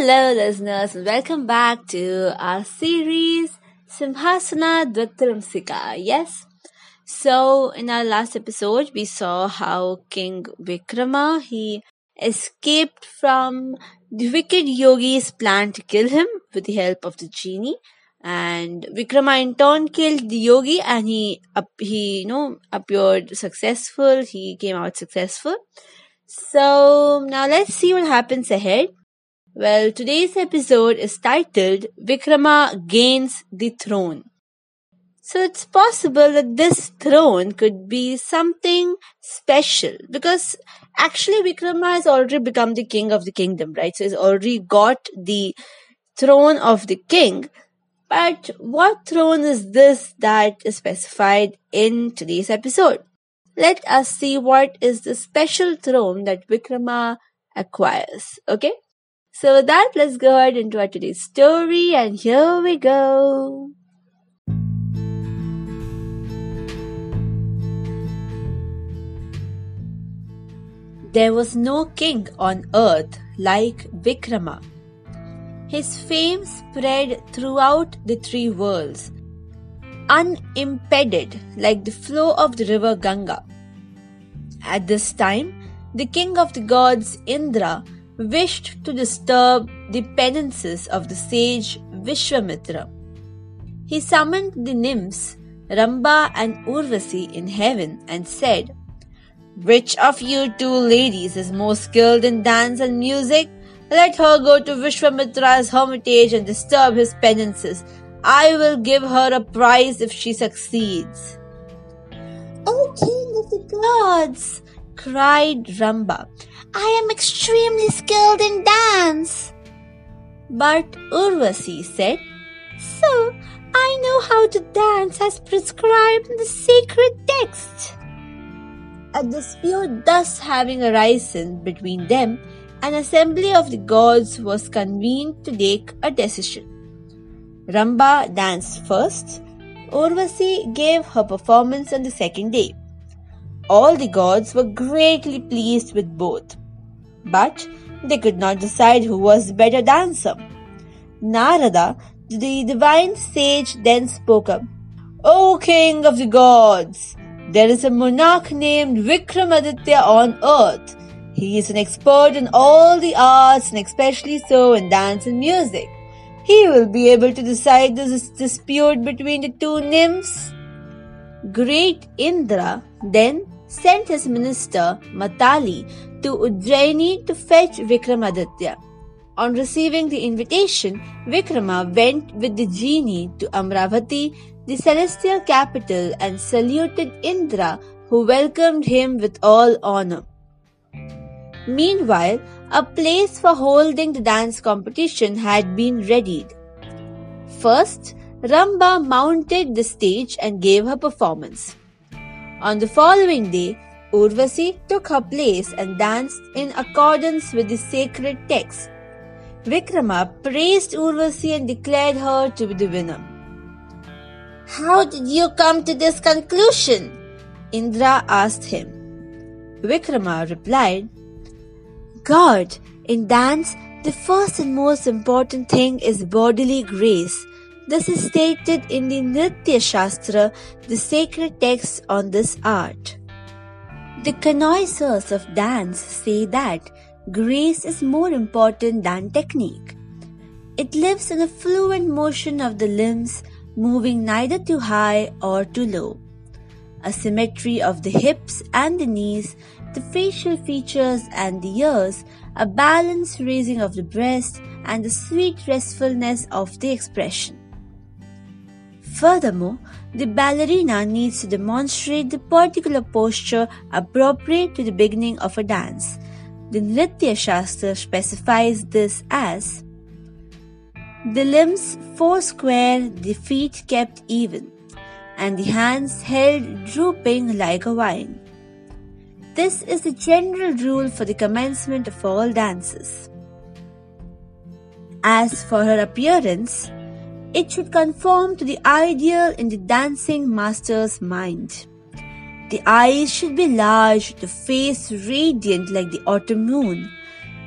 Hello, listeners, and welcome back to our series Simhasana Dvatrimsika. Yes, so in our last episode, we saw how King Vikrama he escaped from the wicked yogi's plan to kill him with the help of the genie, and Vikrama in turn killed the yogi, and he he you know appeared successful. He came out successful. So now let's see what happens ahead. Well, today's episode is titled Vikrama Gains the Throne. So it's possible that this throne could be something special because actually Vikrama has already become the king of the kingdom, right? So he's already got the throne of the king. But what throne is this that is specified in today's episode? Let us see what is the special throne that Vikrama acquires. Okay? So with that, let's go ahead into our today's story and here we go. There was no king on earth like Vikrama. His fame spread throughout the three worlds, unimpeded like the flow of the river Ganga. At this time, the king of the gods, Indra, wished to disturb the penances of the sage Vishwamitra. He summoned the nymphs Ramba and Urvasi in heaven and said, Which of you two ladies is more skilled in dance and music? Let her go to Vishwamitra's hermitage and disturb his penances. I will give her a prize if she succeeds. O king of the gods, cried Ramba, I am extremely skilled in dance. But Urvasi said, So, I know how to dance as prescribed in the sacred text. A dispute thus having arisen between them, an assembly of the gods was convened to take a decision. Ramba danced first, Urvasi gave her performance on the second day. All the gods were greatly pleased with both, but they could not decide who was the better dancer. Narada, the divine sage, then spoke up. O king of the gods, there is a monarch named Vikramaditya on earth. He is an expert in all the arts and especially so in dance and music. He will be able to decide this dispute between the two nymphs. Great Indra then sent his minister Matali to Ujjaini to fetch Vikramaditya. On receiving the invitation, Vikrama went with the genie to Amravati, the celestial capital, and saluted Indra, who welcomed him with all honor. Meanwhile, a place for holding the dance competition had been readied. First, Ramba mounted the stage and gave her performance. On the following day, Urvasi took her place and danced in accordance with the sacred text. Vikrama praised Urvasi and declared her to be the winner. How did you come to this conclusion? Indra asked him. Vikrama replied, God, in dance, the first and most important thing is bodily grace this is stated in the Nritya Shastra, the sacred text on this art. The connoisseurs of dance say that grace is more important than technique. It lives in a fluent motion of the limbs, moving neither too high or too low. A symmetry of the hips and the knees, the facial features and the ears, a balanced raising of the breast, and the sweet restfulness of the expression. Furthermore, the ballerina needs to demonstrate the particular posture appropriate to the beginning of a dance. The Nritya Shastra specifies this as the limbs four square, the feet kept even, and the hands held drooping like a vine. This is the general rule for the commencement of all dances. As for her appearance, it should conform to the ideal in the dancing master's mind. The eyes should be large, the face radiant like the autumn moon.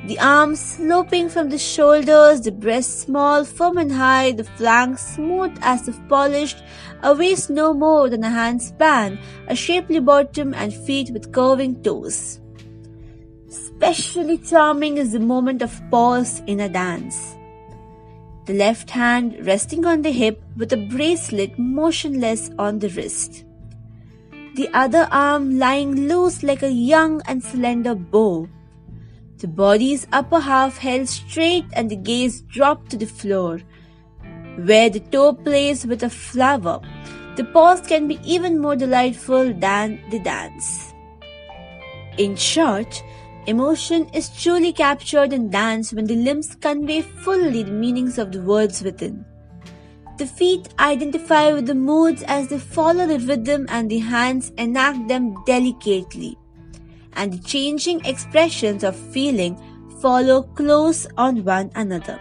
The arms sloping from the shoulders, the breast small, firm and high, the flanks smooth as if polished, a waist no more than a hand span, a shapely bottom and feet with curving toes. Especially charming is the moment of pause in a dance. The left hand resting on the hip with a bracelet motionless on the wrist. The other arm lying loose like a young and slender bow. The body's upper half held straight and the gaze dropped to the floor, where the toe plays with a flower. The pause can be even more delightful than the dance. In short, emotion is truly captured in dance when the limbs convey fully the meanings of the words within. The feet identify with the moods as they follow the rhythm and the hands enact them delicately and the changing expressions of feeling follow close on one another.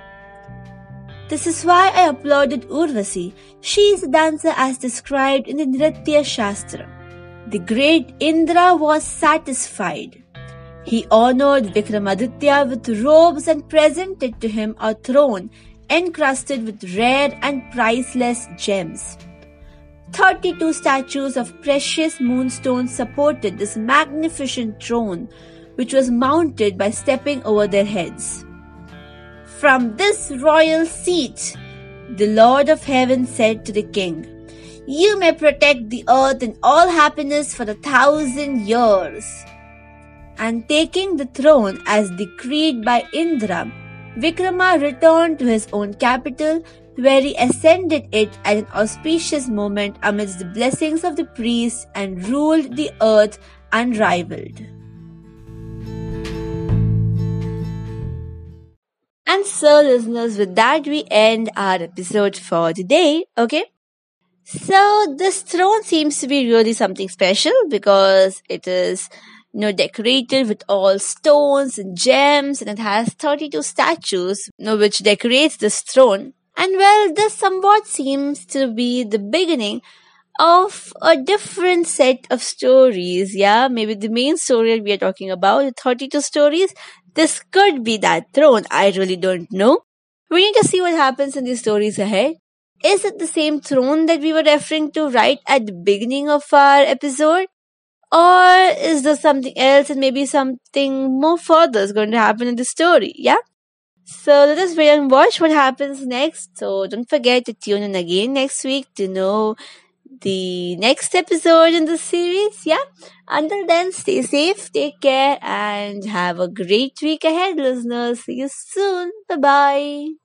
This is why I applauded Urvasi. She is a dancer as described in the Nritya Shastra. The great Indra was satisfied. He honored Vikramaditya with robes and presented to him a throne encrusted with rare and priceless gems. 32 statues of precious moonstones supported this magnificent throne, which was mounted by stepping over their heads. From this royal seat, the Lord of Heaven said to the king, You may protect the earth in all happiness for a thousand years. And taking the throne as decreed by Indra, Vikrama returned to his own capital where he ascended it at an auspicious moment amidst the blessings of the priests and ruled the earth unrivaled. And so, listeners, with that, we end our episode for today. Okay. So, this throne seems to be really something special because it is, know, decorated with all stones and gems and it has 32 statues, know, which decorates this throne. And well, this somewhat seems to be the beginning of a different set of stories. Yeah, maybe the main story we are talking about, the 32 stories, this could be that throne. I really don't know. We need to see what happens in these stories ahead. Is it the same throne that we were referring to right at the beginning of our episode? Or is there something else and maybe something more further is going to happen in the story? Yeah? So let us wait and watch what happens next. So don't forget to tune in again next week to know the next episode in the series. Yeah. Until then, stay safe, take care, and have a great week ahead, listeners. See you soon. Bye bye.